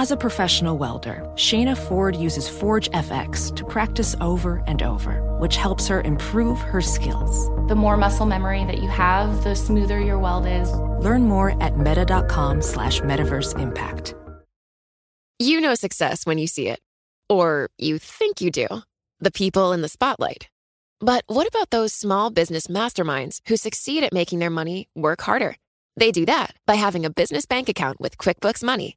As a professional welder, Shayna Ford uses Forge FX to practice over and over, which helps her improve her skills. The more muscle memory that you have, the smoother your weld is. Learn more at meta.com slash metaverse impact. You know success when you see it. Or you think you do. The people in the spotlight. But what about those small business masterminds who succeed at making their money work harder? They do that by having a business bank account with QuickBooks Money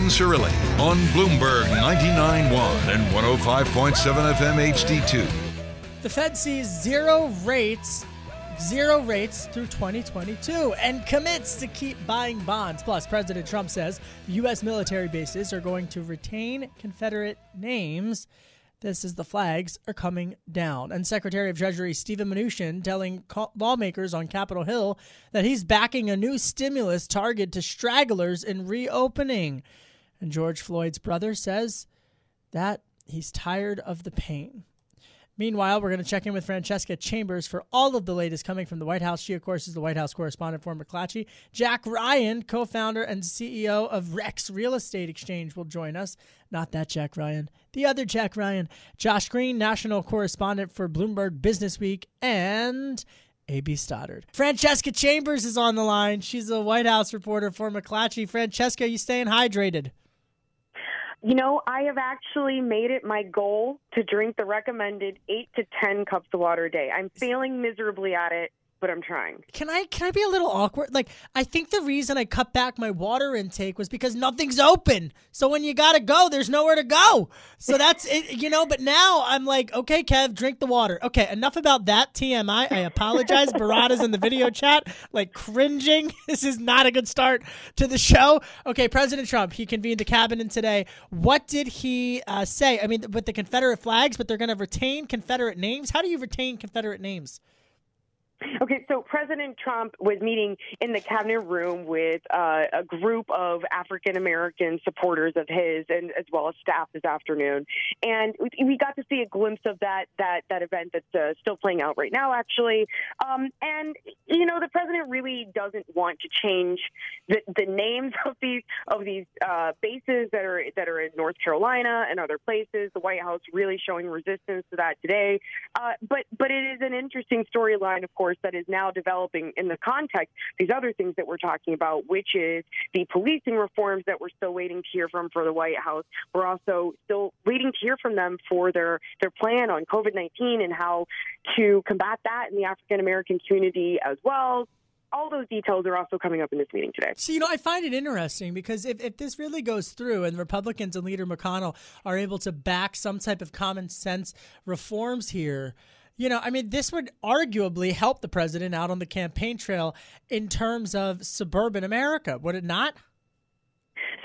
Cirilli on Bloomberg 99.1 and 105.7 FM HD2. The Fed sees zero rates, zero rates through 2022 and commits to keep buying bonds. Plus, President Trump says U.S. military bases are going to retain Confederate names. This is the flags are coming down. And Secretary of Treasury Steven Mnuchin telling lawmakers on Capitol Hill that he's backing a new stimulus target to stragglers in reopening. And George Floyd's brother says that he's tired of the pain. Meanwhile, we're going to check in with Francesca Chambers for all of the latest coming from the White House. She, of course, is the White House correspondent for McClatchy. Jack Ryan, co founder and CEO of Rex Real Estate Exchange, will join us. Not that Jack Ryan, the other Jack Ryan. Josh Green, national correspondent for Bloomberg Business Week, and A.B. Stoddard. Francesca Chambers is on the line. She's a White House reporter for McClatchy. Francesca, you staying hydrated? You know, I have actually made it my goal to drink the recommended eight to 10 cups of water a day. I'm failing miserably at it but I'm trying. Can I can I be a little awkward? Like I think the reason I cut back my water intake was because nothing's open. So when you got to go, there's nowhere to go. So that's it, you know, but now I'm like, okay, Kev, drink the water. Okay, enough about that TMI. I apologize. Barada's in the video chat like cringing. This is not a good start to the show. Okay, President Trump, he convened a cabinet today. What did he uh, say? I mean, with the Confederate flags, but they're going to retain Confederate names. How do you retain Confederate names? Okay, so President Trump was meeting in the cabinet room with uh, a group of African American supporters of his, and as well as staff this afternoon, and we got to see a glimpse of that that that event that's uh, still playing out right now, actually. Um, and you know, the president really doesn't want to change the, the names of these of these uh, bases that are that are in North Carolina and other places. The White House really showing resistance to that today, uh, but but it is an interesting storyline, of course that is now developing in the context these other things that we're talking about, which is the policing reforms that we're still waiting to hear from for the White House. We're also still waiting to hear from them for their their plan on COVID nineteen and how to combat that in the African American community as well all those details are also coming up in this meeting today. So, you know, I find it interesting because if, if this really goes through and Republicans and Leader McConnell are able to back some type of common sense reforms here, you know, I mean, this would arguably help the president out on the campaign trail in terms of suburban America, would it not?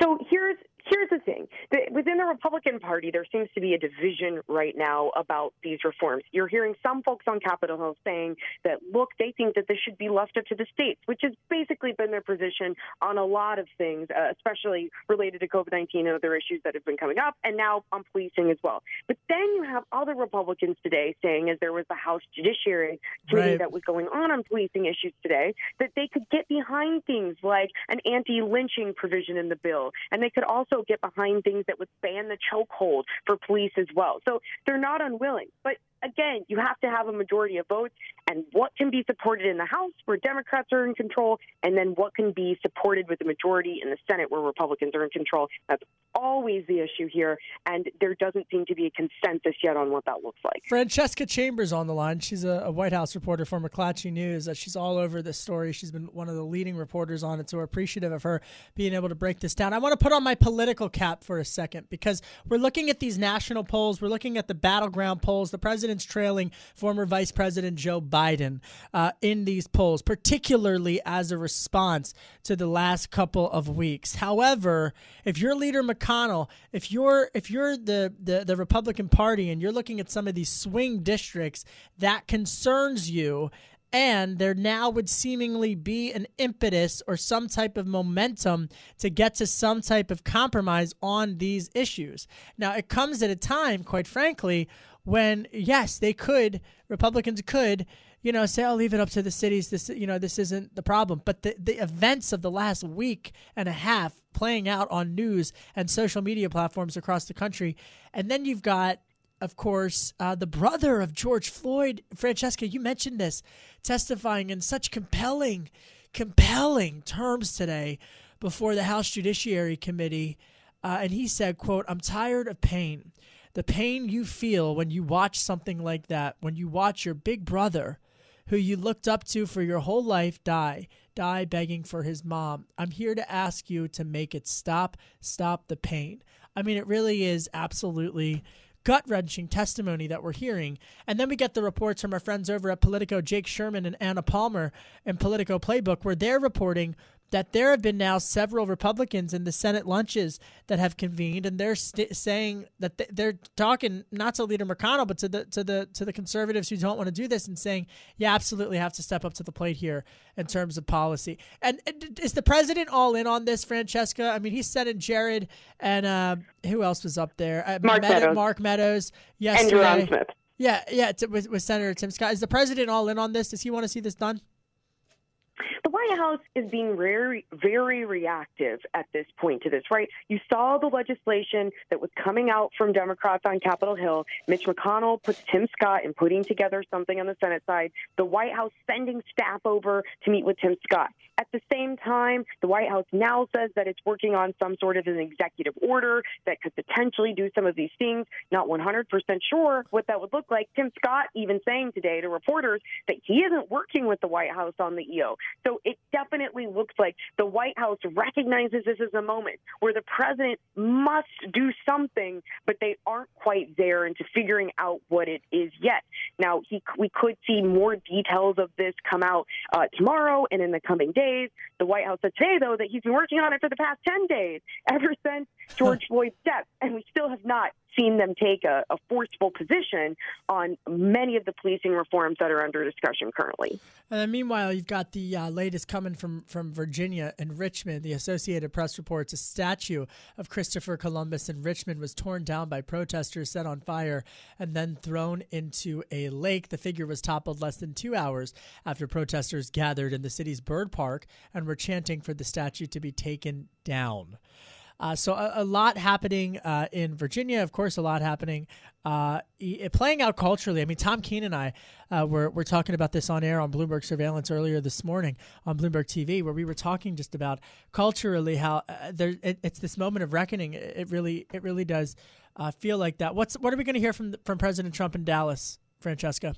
So here's here's the thing within the Republican Party, there seems to be a division right now about these reforms. You're hearing some folks on Capitol Hill saying that, look, they think that this should be left up to the states, which has basically been their position on a lot of things, uh, especially related to COVID 19 and other issues that have been coming up, and now on policing as well. But then you have other Republicans today saying, as there was the House Judiciary Committee right. that was going on on policing issues today, that they could get behind things like an anti lynching provision in the bill, and they could also get behind things that would ban the chokehold for police as well. So they're not unwilling. But again, you have to have a majority of votes, and what can be supported in the House where Democrats are in control, and then what can be supported with the majority in the Senate where Republicans are in control. That's always the issue here, and there doesn't seem to be a consensus yet on what that looks like. Francesca Chambers on the line. She's a, a White House reporter for McClatchy News. Uh, she's all over this story. She's been one of the leading reporters on it, so we're appreciative of her being able to break this down. I want to put on my political cap for a second because we're looking at these national polls. We're looking at the battleground polls. The president's trailing former Vice President Joe Biden uh, in these polls, particularly as a response to the last couple of weeks. However, if you're leader McConnell, if you're if you're the, the, the Republican Party and you're looking at some of these swing districts that concerns you and there now would seemingly be an impetus or some type of momentum to get to some type of compromise on these issues. Now, it comes at a time, quite frankly, when yes, they could, Republicans could, you know, say, "I'll leave it up to the cities." This, you know, this isn't the problem. But the the events of the last week and a half playing out on news and social media platforms across the country, and then you've got of course, uh, the brother of George Floyd, Francesca, you mentioned this, testifying in such compelling, compelling terms today before the House Judiciary Committee. Uh, and he said, quote, I'm tired of pain. The pain you feel when you watch something like that, when you watch your big brother, who you looked up to for your whole life, die, die begging for his mom. I'm here to ask you to make it stop, stop the pain. I mean, it really is absolutely gut wrenching testimony that we're hearing. And then we get the reports from our friends over at Politico, Jake Sherman and Anna Palmer in Politico Playbook, where they're reporting that there have been now several Republicans in the Senate lunches that have convened, and they're st- saying that th- they're talking not to Leader McConnell, but to the to the to the conservatives who don't want to do this, and saying, "Yeah, absolutely, have to step up to the plate here in terms of policy." And, and is the president all in on this, Francesca? I mean, he said in Jared, and uh, who else was up there? Uh, Mark Meadows. Mark Meadows. Yesterday. And Ron Smith. Yeah, yeah, with, with Senator Tim Scott. Is the president all in on this? Does he want to see this done? White House is being very, very reactive at this point to this, right? You saw the legislation that was coming out from Democrats on Capitol Hill. Mitch McConnell puts Tim Scott in putting together something on the Senate side. The White House sending staff over to meet with Tim Scott. At the same time, the White House now says that it's working on some sort of an executive order that could potentially do some of these things. Not 100% sure what that would look like. Tim Scott even saying today to reporters that he isn't working with the White House on the EO. So it definitely looks like the White House recognizes this as a moment where the president must do something, but they aren't quite there into figuring out what it is yet. Now, he, we could see more details of this come out uh, tomorrow and in the coming days days. The White House said today, though, that he's been working on it for the past 10 days, ever since George Floyd's death, and we still have not seen them take a, a, forceful position on many of the policing reforms that are under discussion currently. And then meanwhile, you've got the uh, latest coming from, from Virginia and Richmond. The Associated Press reports a statue of Christopher Columbus in Richmond was torn down by protesters, set on fire, and then thrown into a lake. The figure was toppled less than two hours after protesters gathered in the city's Byrd Park and were chanting for the statue to be taken down. Uh, so a, a, lot happening uh, in Virginia, of course, a lot happening uh, playing out culturally. I mean, Tom Keene and I uh, were, were talking about this on air on Bloomberg Surveillance earlier this morning on Bloomberg TV, where we were talking just about culturally how uh, there it, it's this moment of reckoning. It really it really does uh, feel like that. What's what are we going to hear from from President Trump in Dallas, Francesca?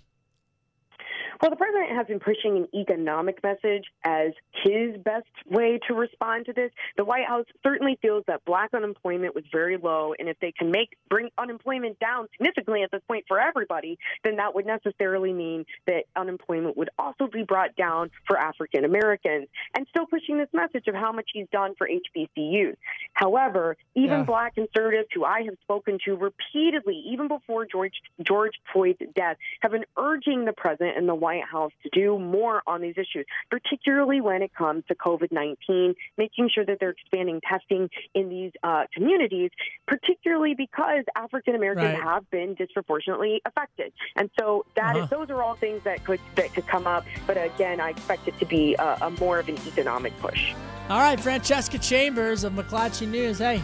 Well, the president has been pushing an economic message as his best way to respond to this. The White House certainly feels that black unemployment was very low, and if they can make bring unemployment down significantly at this point for everybody, then that would necessarily mean that unemployment would also be brought down for African Americans, and still pushing this message of how much he's done for HBCUs. However, even yeah. black conservatives who I have spoken to repeatedly, even before George George Floyd's death, have been urging the president and the White White House to do more on these issues, particularly when it comes to COVID 19, making sure that they're expanding testing in these uh, communities, particularly because African Americans right. have been disproportionately affected. And so that uh-huh. is, those are all things that could, that could come up. But again, I expect it to be a, a more of an economic push. All right, Francesca Chambers of McClatchy News. Hey,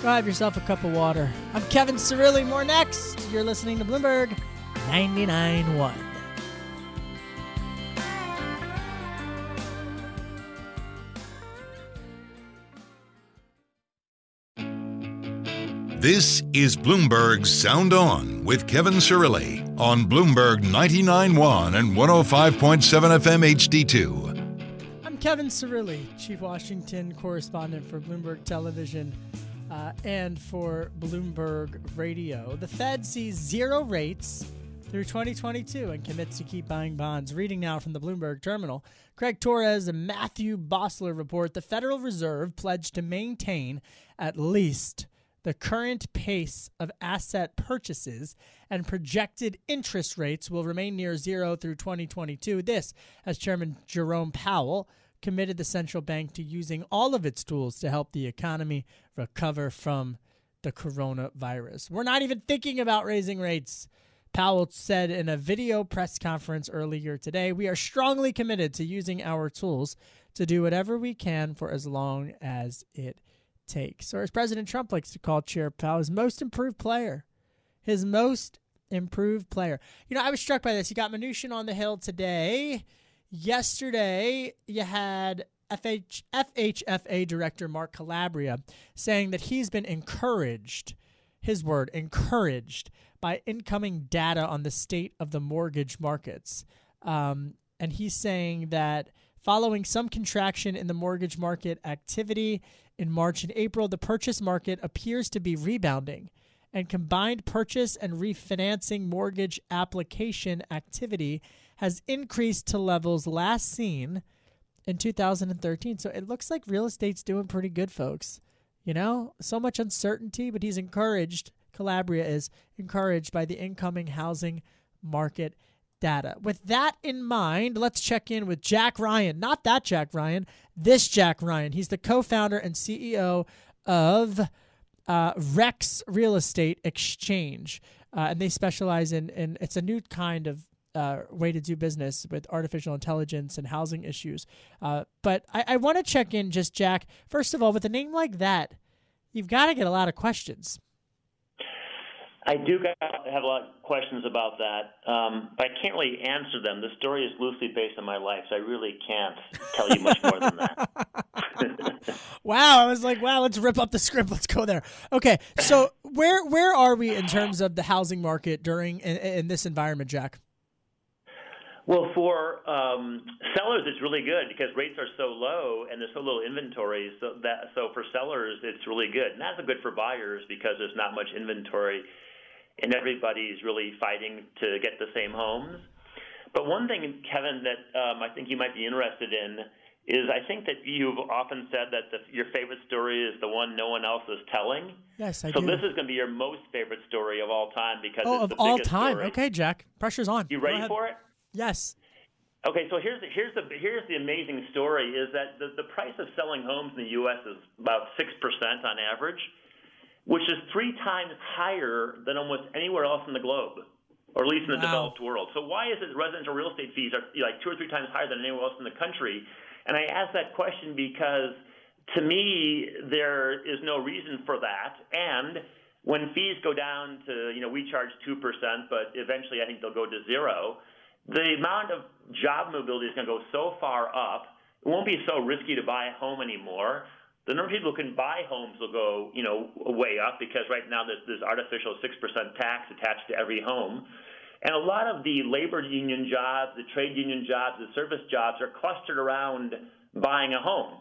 have yourself a cup of water. I'm Kevin Cirilli. More next. You're listening to Bloomberg 99.1. This is Bloomberg's Sound On with Kevin Cirilli on Bloomberg 99.1 and 105.7 FM HD2. I'm Kevin Cirilli, Chief Washington correspondent for Bloomberg Television uh, and for Bloomberg Radio. The Fed sees zero rates through 2022 and commits to keep buying bonds. Reading now from the Bloomberg Terminal, Craig Torres and Matthew Boesler report the Federal Reserve pledged to maintain at least – the current pace of asset purchases and projected interest rates will remain near zero through 2022. This, as Chairman Jerome Powell committed the central bank to using all of its tools to help the economy recover from the coronavirus. We're not even thinking about raising rates. Powell said in a video press conference earlier today, we are strongly committed to using our tools to do whatever we can for as long as it takes, or as President Trump likes to call Chair Powell, his most improved player. His most improved player. You know, I was struck by this. You got Mnuchin on the Hill today. Yesterday, you had FH, FHFA Director Mark Calabria saying that he's been encouraged, his word, encouraged by incoming data on the state of the mortgage markets. Um, and he's saying that following some contraction in the mortgage market activity in March and April, the purchase market appears to be rebounding, and combined purchase and refinancing mortgage application activity has increased to levels last seen in 2013. So it looks like real estate's doing pretty good, folks. You know, so much uncertainty, but he's encouraged, Calabria is encouraged by the incoming housing market data. With that in mind, let's check in with Jack Ryan. Not that Jack Ryan, this Jack Ryan. He's the co founder and CEO of uh, Rex Real Estate Exchange. Uh, and they specialize in, in, it's a new kind of uh, way to do business with artificial intelligence and housing issues. Uh, but I, I want to check in just, Jack, first of all, with a name like that, you've got to get a lot of questions. I do have a lot of questions about that, um, but I can't really answer them. The story is loosely based on my life, so I really can't tell you much more than that. wow, I was like, wow, let's rip up the script. Let's go there. Okay, so where where are we in terms of the housing market during in, in this environment, Jack? Well, for um, sellers, it's really good because rates are so low and there's so little inventory. So that so for sellers, it's really good, and that's good for buyers because there's not much inventory and everybody's really fighting to get the same homes. But one thing, Kevin, that um, I think you might be interested in is I think that you've often said that the, your favorite story is the one no one else is telling. Yes, I do. so do. this is going to be your most favorite story of all time because oh, it's of all time. Story. Okay, Jack, pressure's on. You ready for it? Yes. Okay, so here's the, here's the here's the amazing story is that the, the price of selling homes in the U.S. is about six percent on average which is three times higher than almost anywhere else in the globe, or at least in the wow. developed world. So why is it residential real estate fees are like two or three times higher than anywhere else in the country? And I ask that question because to me there is no reason for that. And when fees go down to, you know, we charge two percent, but eventually I think they'll go to zero. The amount of job mobility is going to go so far up. It won't be so risky to buy a home anymore the number of people who can buy homes will go, you know, way up because right now there's this artificial six percent tax attached to every home. And a lot of the labor union jobs, the trade union jobs, the service jobs are clustered around buying a home.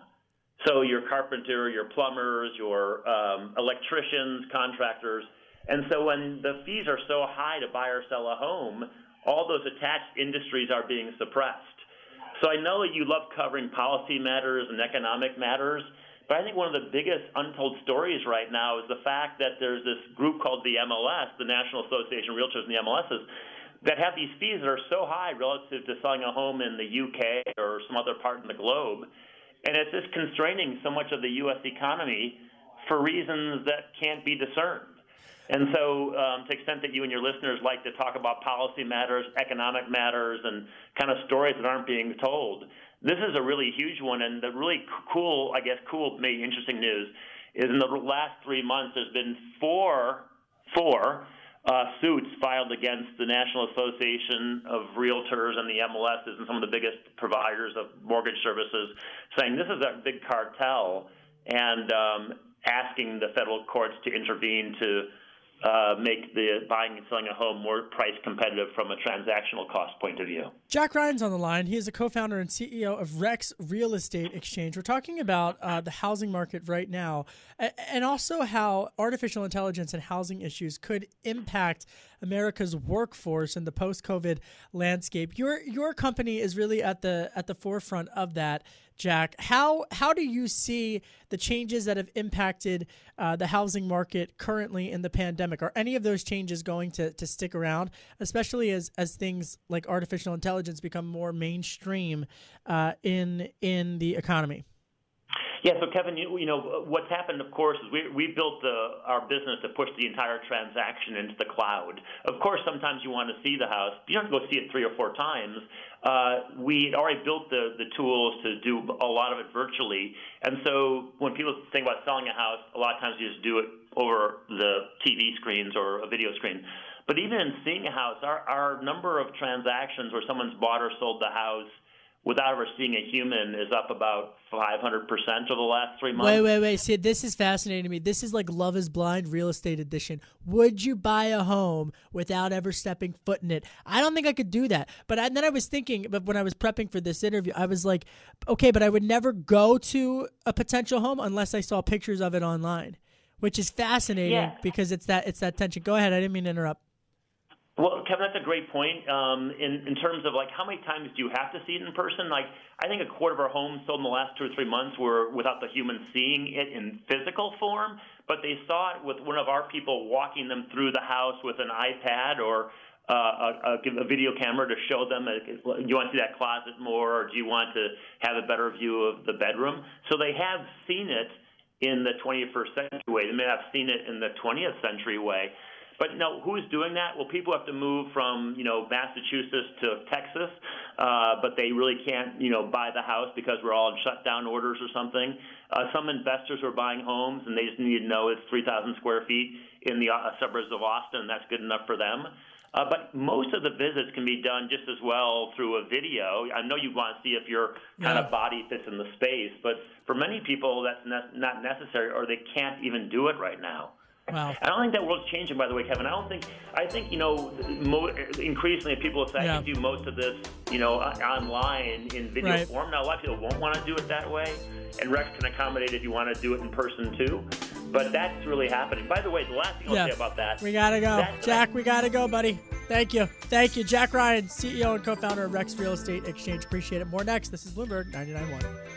So your carpenter, your plumbers, your um, electricians, contractors. And so when the fees are so high to buy or sell a home, all those attached industries are being suppressed. So I know that you love covering policy matters and economic matters. But I think one of the biggest untold stories right now is the fact that there's this group called the MLS, the National Association of Realtors and the MLSs, that have these fees that are so high relative to selling a home in the UK or some other part in the globe. And it's just constraining so much of the U.S. economy for reasons that can't be discerned. And so, um, to the extent that you and your listeners like to talk about policy matters, economic matters, and kind of stories that aren't being told, this is a really huge one, and the really cool, I guess, cool, maybe interesting news is in the last three months, there's been four, four uh, suits filed against the National Association of Realtors and the MLSs and some of the biggest providers of mortgage services, saying this is a big cartel and um, asking the federal courts to intervene to uh, make the buying and selling a home more price competitive from a transactional cost point of view. Jack Ryan's on the line. He is a co-founder and CEO of Rex Real Estate Exchange. We're talking about uh, the housing market right now, and also how artificial intelligence and housing issues could impact America's workforce in the post-COVID landscape. Your your company is really at the at the forefront of that. Jack, how how do you see the changes that have impacted uh, the housing market currently in the pandemic? Are any of those changes going to, to stick around, especially as as things like artificial intelligence become more mainstream uh, in in the economy? Yeah, so Kevin, you, you know what's happened, of course, is we we built the, our business to push the entire transaction into the cloud. Of course, sometimes you want to see the house, you don't have to go see it three or four times. Uh, we already built the the tools to do a lot of it virtually, and so when people think about selling a house, a lot of times you just do it over the TV screens or a video screen. But even in seeing a house, our our number of transactions where someone's bought or sold the house without ever seeing a human is up about 500% over the last three months. Wait, wait, wait. See, this is fascinating to me. This is like Love is Blind real estate edition. Would you buy a home without ever stepping foot in it? I don't think I could do that. But I, then I was thinking, but when I was prepping for this interview, I was like, okay, but I would never go to a potential home unless I saw pictures of it online, which is fascinating yeah. because it's that it's that tension. Go ahead. I didn't mean to interrupt. Well, Kevin, that's a great point. Um, in, in terms of like how many times do you have to see it in person? Like, I think a quarter of our homes sold in the last two or three months were without the human seeing it in physical form, but they saw it with one of our people walking them through the house with an iPad or uh, a, a, video camera to show them do you want to see that closet more, or do you want to have a better view of the bedroom? So they have seen it in the 21st century way. They may have seen it in the 20th century way. But know, who's doing that? Well, people have to move from you know Massachusetts to Texas, uh, but they really can't you know buy the house because we're all in shutdown orders or something. Uh, some investors are buying homes and they just need to know it's 3,000 square feet in the uh, suburbs of Austin. And that's good enough for them. Uh, but most of the visits can be done just as well through a video. I know you want to see if your kind yeah. of body fits in the space, but for many people that's ne- not necessary or they can't even do it right now. Wow. I don't think that world's changing, by the way, Kevin. I don't think. I think you know, mo- increasingly people will say yeah. I can do most of this, you know, online in video right. form. Now, a lot of people won't want to do it that way, and Rex can accommodate if you want to do it in person too. But that's really happening. By the way, the last thing I'll yeah. say about that. We gotta go, Jack. We gotta go, buddy. Thank you, thank you, Jack Ryan, CEO and co-founder of Rex Real Estate Exchange. Appreciate it. More next. This is Bloomberg 99.1.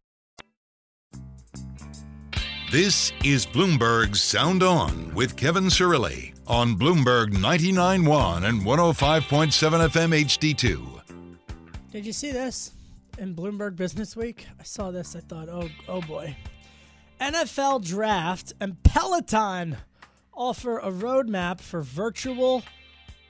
This is Bloomberg's Sound On with Kevin Cirilli on Bloomberg 99.1 and 105.7 FM HD2. Did you see this in Bloomberg Business Week? I saw this. I thought, oh, oh boy. NFL Draft and Peloton offer a roadmap for virtual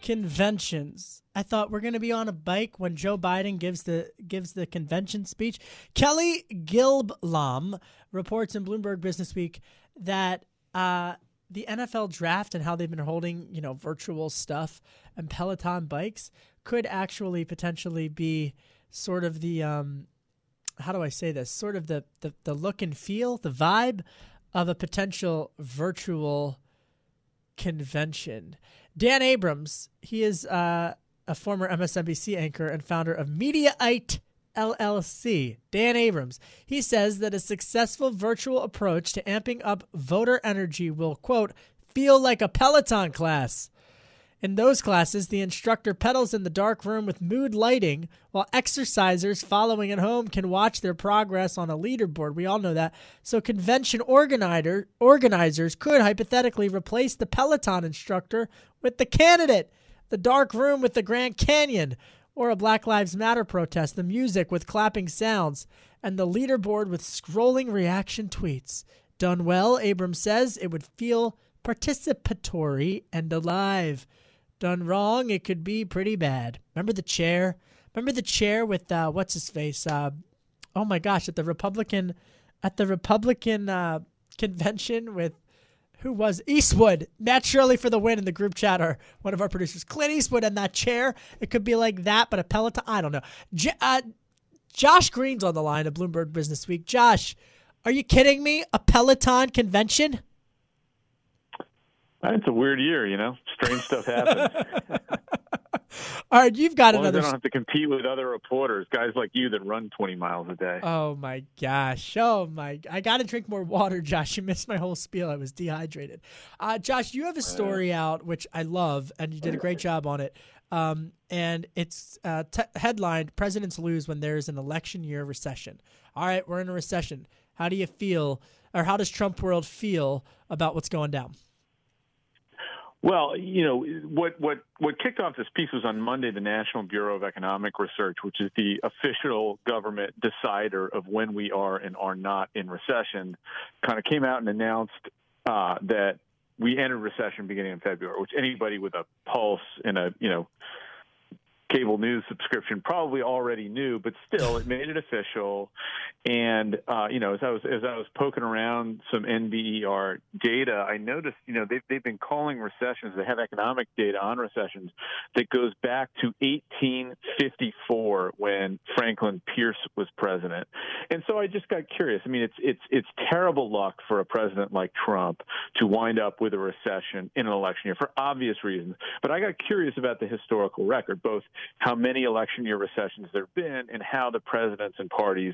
conventions. I thought we're going to be on a bike when Joe Biden gives the gives the convention speech. Kelly Gilblom reports in Bloomberg Business Week that uh, the NFL draft and how they've been holding you know virtual stuff and Peloton bikes could actually potentially be sort of the um, how do I say this? Sort of the, the the look and feel, the vibe of a potential virtual convention. Dan Abrams, he is uh, a former MSNBC anchor and founder of Mediaite LLC. Dan Abrams, he says that a successful virtual approach to amping up voter energy will, quote, feel like a Peloton class. In those classes, the instructor pedals in the dark room with mood lighting, while exercisers following at home can watch their progress on a leaderboard. We all know that. So, convention organizer, organizers could hypothetically replace the Peloton instructor with the candidate, the dark room with the Grand Canyon, or a Black Lives Matter protest, the music with clapping sounds, and the leaderboard with scrolling reaction tweets. Done well, Abrams says, it would feel participatory and alive. Done wrong, it could be pretty bad. Remember the chair? Remember the chair with uh, what's his face? Uh, oh my gosh, at the Republican at the Republican uh, convention with who was Eastwood? Matt Shirley for the win in the group chat, or one of our producers, Clint Eastwood, in that chair. It could be like that, but a Peloton. I don't know. J- uh, Josh Green's on the line of Bloomberg Business Week. Josh, are you kidding me? A Peloton convention? It's a weird year, you know. Strange stuff happens. All right, you've got well, another. I don't have to compete with other reporters, guys like you that run 20 miles a day. Oh my gosh! Oh my! I got to drink more water, Josh. You missed my whole spiel. I was dehydrated. Uh, Josh, you have a story out which I love, and you did a great job on it. Um, and it's uh, t- headlined "Presidents Lose When There Is an Election Year Recession." All right, we're in a recession. How do you feel, or how does Trump world feel about what's going down? Well, you know what what what kicked off this piece was on Monday. The National Bureau of Economic Research, which is the official government decider of when we are and are not in recession, kind of came out and announced uh, that we entered recession beginning in February. Which anybody with a pulse and a you know cable news subscription probably already knew, but still, it made it official. And uh, you know, as I was as I was poking around some NBER data, I noticed you know they've they've been calling recessions. They have economic data on recessions that goes back to 1854 when Franklin Pierce was president. And so I just got curious. I mean, it's it's it's terrible luck for a president like Trump to wind up with a recession in an election year for obvious reasons. But I got curious about the historical record, both how many election year recessions there have been and how the presidents and parties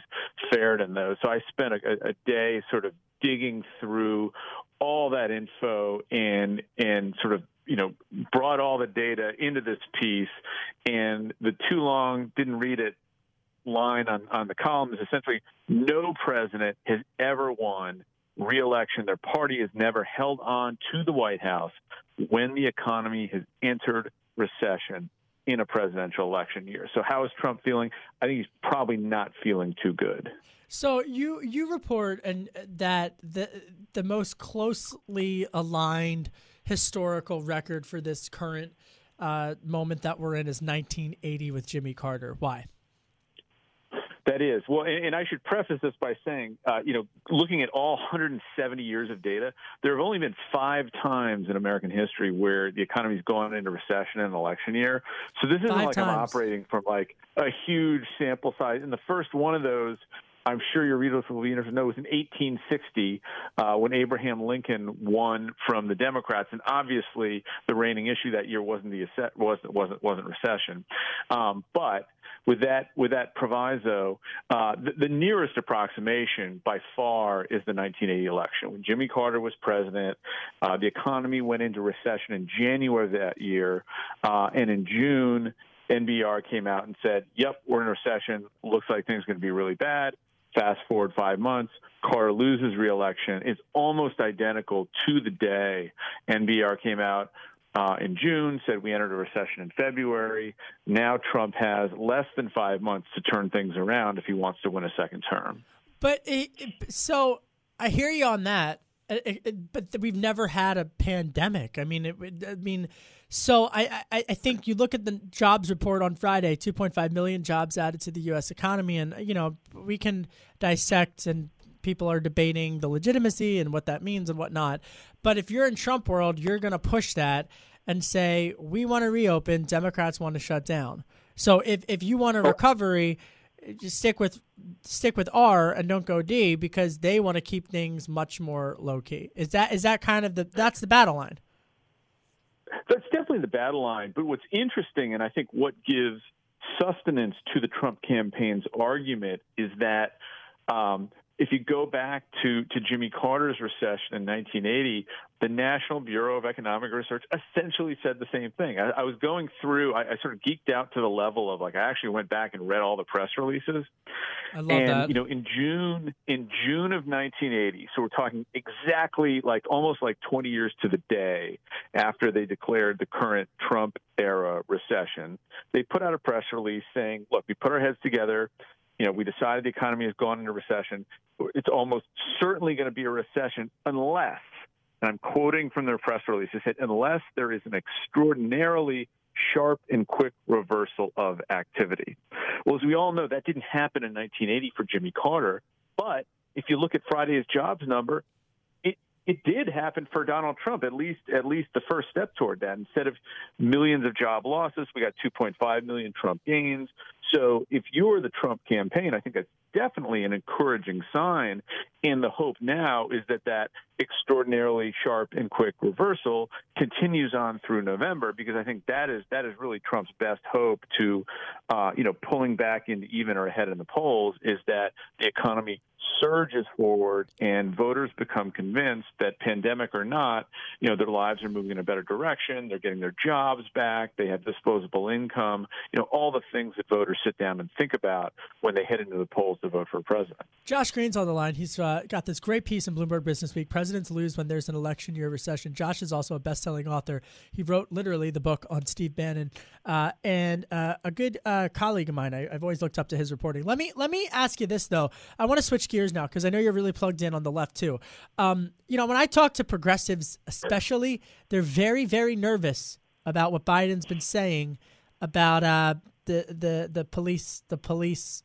fared in those. So I spent a, a day sort of digging through all that info and and sort of you know brought all the data into this piece and the too long didn't read it line on, on the column is essentially no president has ever won reelection. Their party has never held on to the White House when the economy has entered recession in a presidential election year. So how is Trump feeling? I think he's probably not feeling too good. So you you report and that the the most closely aligned historical record for this current uh, moment that we're in is 1980 with Jimmy Carter. Why? That is well, and, and I should preface this by saying, uh, you know, looking at all 170 years of data, there have only been five times in American history where the economy's gone into recession in an election year. So this isn't Five like times. I'm operating from like a huge sample size. And the first one of those I'm sure your readers will be interested to know it was in 1860 uh, when Abraham Lincoln won from the Democrats, and obviously the reigning issue that year wasn't the wasn't wasn't wasn't recession, um, but with that with that proviso, uh, the, the, nearest approximation by far is the 1980 election when Jimmy Carter was president. Uh, the economy went into recession in January of that year, uh, and in June. NBR came out and said, "Yep, we're in a recession. Looks like things are going to be really bad." Fast forward five months, Carter loses reelection. It's almost identical to the day NBR came out uh, in June, said we entered a recession in February. Now Trump has less than five months to turn things around if he wants to win a second term. But it, so I hear you on that. It, but we've never had a pandemic. I mean, I mean, so I, I, I think you look at the jobs report on Friday, 2.5 million jobs added to the U.S. economy, and you know we can dissect and people are debating the legitimacy and what that means and whatnot. But if you're in Trump world, you're going to push that and say we want to reopen, Democrats want to shut down. So if if you want a oh. recovery, just stick with stick with R and don't go D because they want to keep things much more low key. Is that is that kind of the that's the battle line? That's definitely the battle line. But what's interesting, and I think what gives sustenance to the Trump campaign's argument, is that um, if you go back to, to Jimmy Carter's recession in 1980, the National Bureau of Economic Research essentially said the same thing. I, I was going through, I, I, sort of geeked out to the level of like I actually went back and read all the press releases. I love and, that. You know, in June in June of 1980, so we're talking exactly like almost like 20 years to the day after they declared the current Trump era recession, they put out a press release saying, "Look, we put our heads together." You know, we decided the economy has gone into recession. It's almost certainly going to be a recession unless, and I'm quoting from their press release, they said, unless there is an extraordinarily sharp and quick reversal of activity. Well, as we all know, that didn't happen in 1980 for Jimmy Carter. But if you look at Friday's jobs number, it did happen for Donald Trump. At least, at least the first step toward that. Instead of millions of job losses, we got 2.5 million Trump gains. So, if you're the Trump campaign, I think that's definitely an encouraging sign. And the hope now is that that extraordinarily sharp and quick reversal continues on through November, because I think that is that is really Trump's best hope to, uh, you know, pulling back into even or ahead in the polls is that the economy surges forward and voters become convinced that pandemic or not, you know, their lives are moving in a better direction. They're getting their jobs back. They have disposable income. You know, all the things that voters sit down and think about when they head into the polls to vote for president. Josh Green's on the line. He's uh, got this great piece in Bloomberg Business Week. Presidents lose when there's an election year recession. Josh is also a best-selling author. He wrote literally the book on Steve Bannon, uh, and uh, a good uh, colleague of mine. I, have always looked up to his reporting. Let me let me ask you this though. I want to switch gears now because I know you're really plugged in on the left too. Um, you know, when I talk to progressives, especially, they're very very nervous about what Biden's been saying about uh, the the the police the police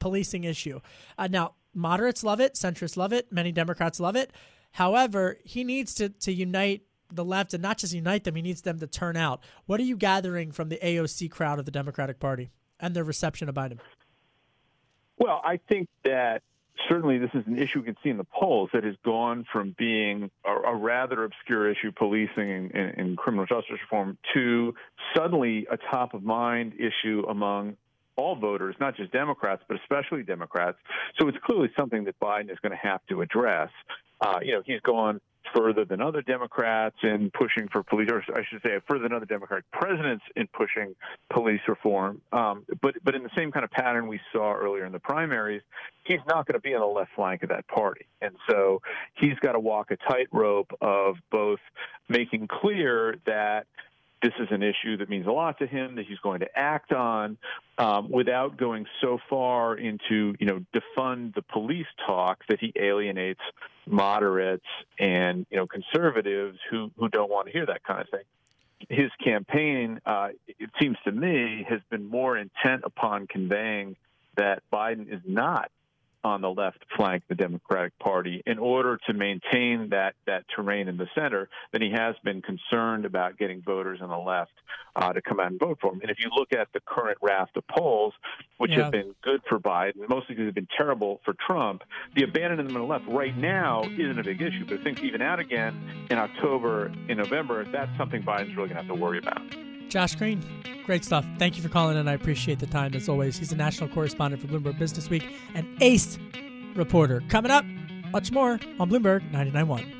policing issue. Uh, now, moderates love it, centrists love it, many Democrats love it. However, he needs to to unite the left and not just unite them, he needs them to turn out. What are you gathering from the AOC crowd of the Democratic Party and their reception of Biden? Well, I think that certainly this is an issue we can see in the polls that has gone from being a, a rather obscure issue, policing and, and, criminal justice reform, to suddenly a top of mind issue among all voters, not just Democrats, but especially Democrats. So it's clearly something that Biden is going to have to address. Uh, you know, he's gone further than other Democrats in pushing for police, or I should say, further than other Democratic presidents in pushing police reform. Um, but but in the same kind of pattern we saw earlier in the primaries, he's not going to be on the left flank of that party, and so he's got to walk a tightrope of both making clear that this is an issue that means a lot to him that he's going to act on um, without going so far into you know defund the police talk that he alienates moderates and you know conservatives who who don't want to hear that kind of thing. His campaign uh, it seems to me has been more intent upon conveying that Biden is not on the left flank of the Democratic Party in order to maintain that, that terrain in the center than he has been concerned about getting voters on the left uh, to come out and vote for him. And if you look at the current raft of polls, which yeah. have been good for Biden, mostly because they've been terrible for Trump, the abandonment of the left right now isn't a big issue. But if things even out again in October, in November, that's something Biden's really going to have to worry about. Josh Green, great stuff. Thank you for calling in. I appreciate the time as always. He's a national correspondent for Bloomberg Business Week and ace reporter. Coming up, much more on Bloomberg 99.1.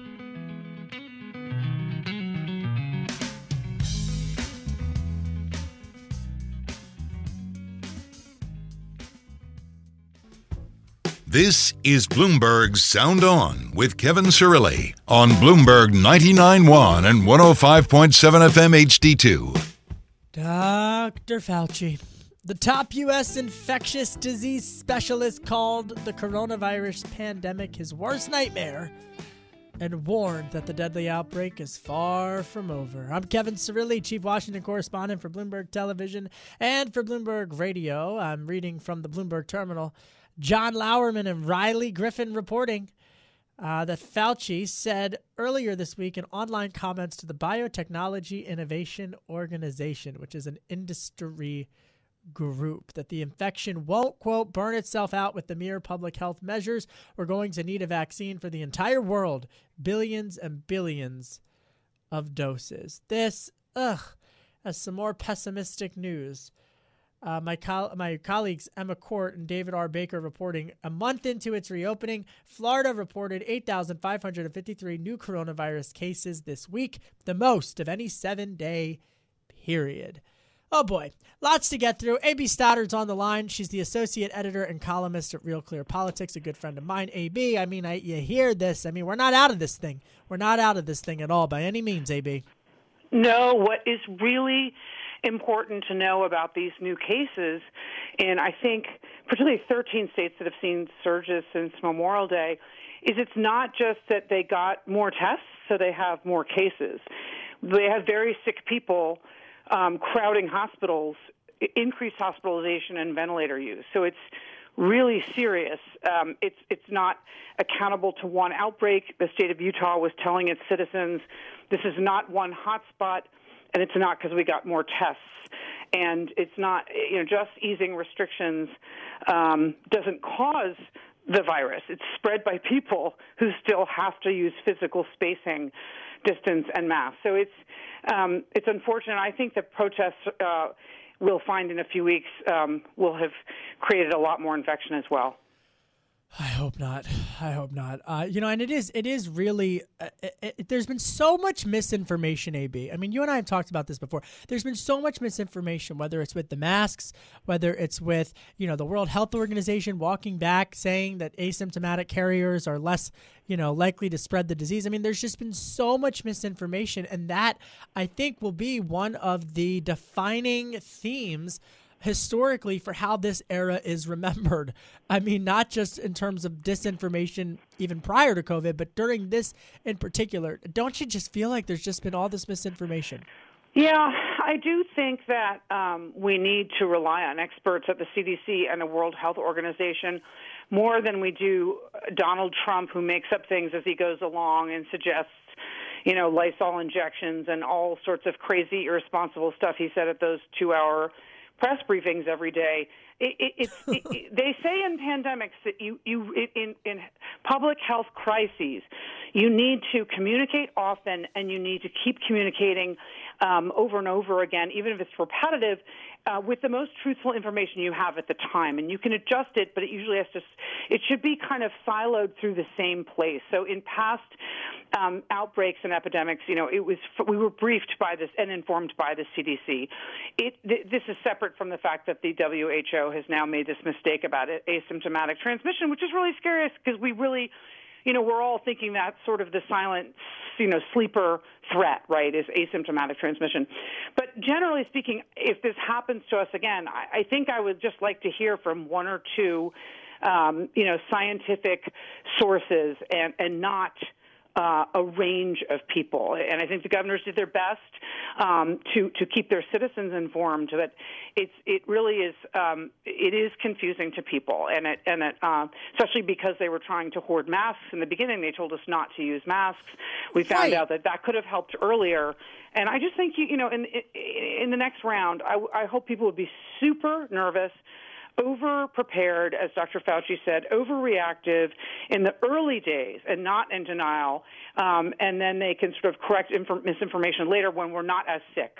This is Bloomberg Sound On with Kevin Cirilli on Bloomberg 99.1 and 105.7 FM HD2. Dr. Fauci, the top U.S. infectious disease specialist, called the coronavirus pandemic his worst nightmare and warned that the deadly outbreak is far from over. I'm Kevin Cirilli, Chief Washington Correspondent for Bloomberg Television and for Bloomberg Radio. I'm reading from the Bloomberg Terminal. John Lauerman and Riley Griffin reporting uh, that Fauci said earlier this week in online comments to the Biotechnology Innovation Organization, which is an industry group that the infection won't, quote, burn itself out with the mere public health measures. We're going to need a vaccine for the entire world, billions and billions of doses. This, ugh, as some more pessimistic news. Uh, my, my colleagues Emma Court and David R. Baker reporting a month into its reopening, Florida reported 8,553 new coronavirus cases this week, the most of any seven day period. Oh boy, lots to get through. AB Stoddard's on the line. She's the associate editor and columnist at Real Clear Politics, a good friend of mine. AB, I mean, I, you hear this. I mean, we're not out of this thing. We're not out of this thing at all by any means, AB. No, what is really important to know about these new cases, and I think particularly 13 states that have seen surges since Memorial Day, is it's not just that they got more tests, so they have more cases. They have very sick people um, crowding hospitals, increased hospitalization and ventilator use. So it's really serious. Um, it's it's not accountable to one outbreak. The state of Utah was telling its citizens, this is not one hotspot, and it's not because we got more tests. And it's not, you know, just easing restrictions um, doesn't cause the virus. It's spread by people who still have to use physical spacing, distance, and masks. So it's um, it's unfortunate. I think the protests uh, we'll find in a few weeks um, will have created a lot more infection as well. I hope not. I hope not. Uh, you know, and it is it is really uh, it, it, there's been so much misinformation. Ab, I mean, you and I have talked about this before. There's been so much misinformation, whether it's with the masks, whether it's with you know the World Health Organization walking back saying that asymptomatic carriers are less you know likely to spread the disease. I mean, there's just been so much misinformation, and that I think will be one of the defining themes historically for how this era is remembered. I mean, not just in terms of disinformation even prior to COVID, but during this in particular. Don't you just feel like there's just been all this misinformation? Yeah, I do think that um, we need to rely on experts at the CDC and the World Health Organization more than we do Donald Trump, who makes up things as he goes along and suggests you know, Lysol injections and all sorts of crazy, irresponsible stuff he said at those two hour press briefings every day. It, it, it's, it, they say in pandemics that you, you in, in public health crises, you need to communicate often and you need to keep communicating um, over and over again, even if it's repetitive, uh, with the most truthful information you have at the time. And you can adjust it, but it usually has to, it should be kind of siloed through the same place. So in past um, outbreaks and epidemics, you know, it was, we were briefed by this and informed by the CDC. It, th- this is separate from the fact that the WHO has now made this mistake about it, asymptomatic transmission, which is really scary because we really, you know, we're all thinking that's sort of the silent, you know, sleeper threat, right, is asymptomatic transmission. But generally speaking, if this happens to us again, I, I think I would just like to hear from one or two, um, you know, scientific sources and, and not – uh, a range of people. And I think the governors did their best um, to to keep their citizens informed. But it's it really is um, it is confusing to people, and it and it uh, especially because they were trying to hoard masks in the beginning. They told us not to use masks. We found right. out that that could have helped earlier. And I just think you you know in in the next round, I, I hope people would be super nervous over prepared, as Dr. Fauci said, overreactive in the early days and not in denial, um, and then they can sort of correct inf- misinformation later when we're not as sick.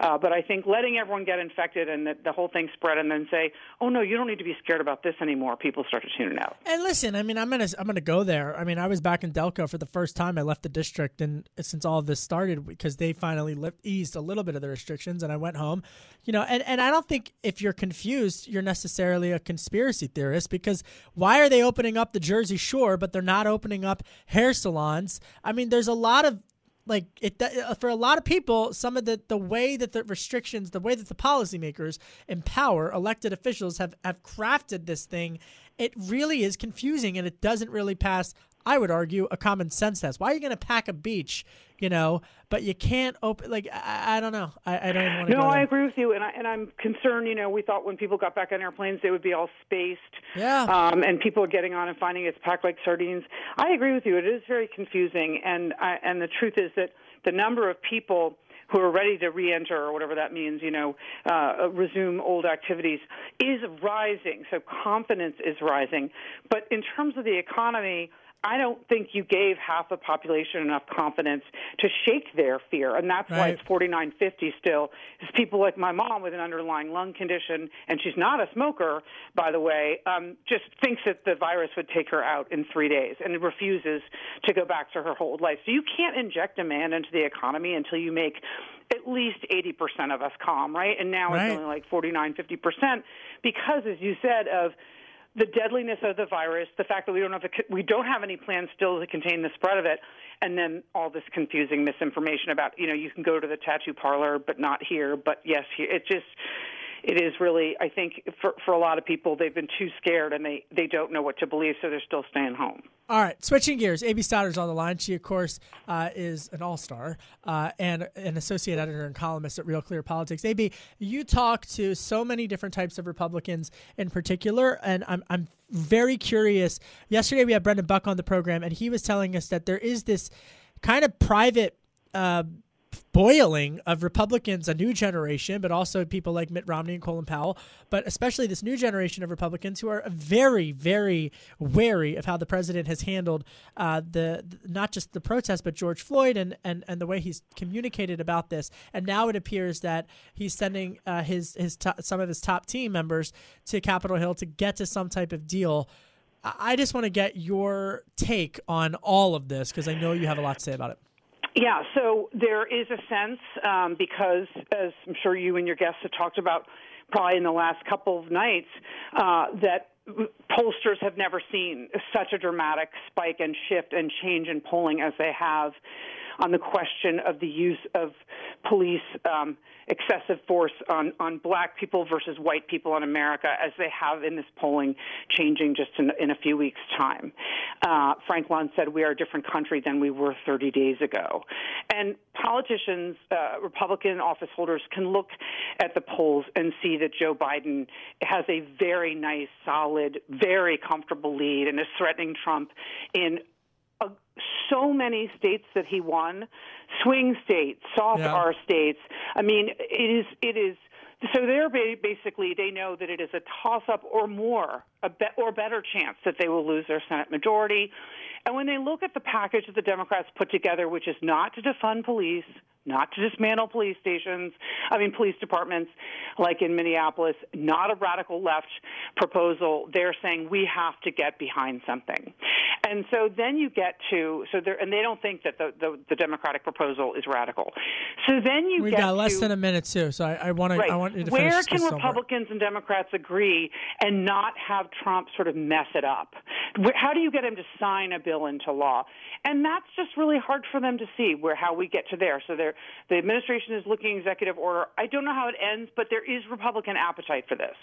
Uh, but I think letting everyone get infected and the, the whole thing spread, and then say, "Oh no, you don't need to be scared about this anymore," people start to tune it out. And listen, I mean, I'm gonna I'm gonna go there. I mean, I was back in Delco for the first time. I left the district, and since all this started, because they finally lift, eased a little bit of the restrictions, and I went home. You know, and and I don't think if you're confused, you're necessarily a conspiracy theorist because why are they opening up the Jersey Shore, but they're not opening up hair salons? I mean, there's a lot of like it uh, for a lot of people some of the the way that the restrictions the way that the policymakers empower elected officials have have crafted this thing it really is confusing and it doesn't really pass I would argue a common sense test. Why are you going to pack a beach, you know, but you can't open? Like I, I don't know. I, I don't even want to. No, I agree with you, and I and I'm concerned. You know, we thought when people got back on airplanes, they would be all spaced. Yeah. Um, and people are getting on and finding it's packed like sardines. I agree with you. It is very confusing, and I, and the truth is that the number of people who are ready to re-enter or whatever that means, you know, uh, resume old activities, is rising. So confidence is rising. But in terms of the economy, I don't think you gave half the population enough confidence to shake their fear, and that's right. why it's 4950 still. Is people like my mom with an underlying lung condition, and she's not a smoker, by the way, um, just thinks that the virus would take her out in three days, and refuses to go back to her old life. So you can't inject demand into the economy until you make at least 80% of us calm, right? And now right. it's only like 49, 50% because, as you said, of the deadliness of the virus, the fact that we don't have a, we don't have any plans still to contain the spread of it, and then all this confusing misinformation about you know you can go to the tattoo parlor but not here, but yes, here. it just it is really I think for for a lot of people they've been too scared and they they don't know what to believe, so they're still staying home. All right, switching gears. AB Stoddard's on the line. She, of course, uh, is an all star uh, and an associate editor and columnist at Real Clear Politics. AB, you talk to so many different types of Republicans in particular, and I'm, I'm very curious. Yesterday, we had Brendan Buck on the program, and he was telling us that there is this kind of private. Uh, boiling of Republicans, a new generation, but also people like Mitt Romney and Colin Powell, but especially this new generation of Republicans who are very, very wary of how the president has handled uh, the, not just the protest, but George Floyd and, and, and the way he's communicated about this. And now it appears that he's sending uh, his his some of his top team members to Capitol Hill to get to some type of deal. I just want to get your take on all of this because I know you have a lot to say about it. Yeah, so there is a sense um, because, as I'm sure you and your guests have talked about probably in the last couple of nights, uh, that pollsters have never seen such a dramatic spike and shift and change in polling as they have on the question of the use of police um, excessive force on, on black people versus white people in America as they have in this polling changing just in, in a few weeks' time. Uh, Frank Luntz said we are a different country than we were 30 days ago. And politicians, uh, Republican office holders can look at the polls and see that Joe Biden has a very nice, solid, very comfortable lead and is threatening Trump in so many states that he won, swing states, soft yeah. R states. I mean, it is it is so they're basically they know that it is a toss up or more, a be, or better chance that they will lose their Senate majority. And when they look at the package that the Democrats put together, which is not to defund police, not to dismantle police stations, I mean, police departments like in Minneapolis, not a radical left proposal. They're saying we have to get behind something. And so then you get to, so there, and they don't think that the, the, the Democratic proposal is radical. So then you we get got less to, than a minute too. So I, I want to, right. I want you to Where can Republicans somewhere. and Democrats agree and not have Trump sort of mess it up? How do you get him to sign a bill into law? And that's just really hard for them to see where how we get to there. So the administration is looking executive order. I don't know how it ends, but there is Republican appetite for this.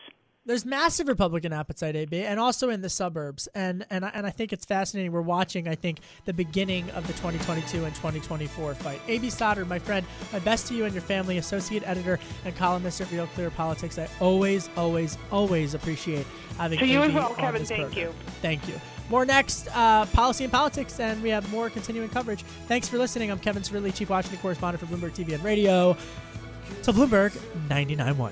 There's massive Republican appetite, AB, and also in the suburbs, and and and I think it's fascinating. We're watching, I think, the beginning of the 2022 and 2024 fight. AB Stoddard, my friend, my best to you and your family, associate editor and columnist at Real Clear Politics. I always, always, always appreciate having to AB you as well, Kevin. Thank program. you. Thank you. More next, uh, policy and politics, and we have more continuing coverage. Thanks for listening. I'm Kevin Cirilli, Chief Washington Correspondent for Bloomberg TV and Radio. To Bloomberg 99.1.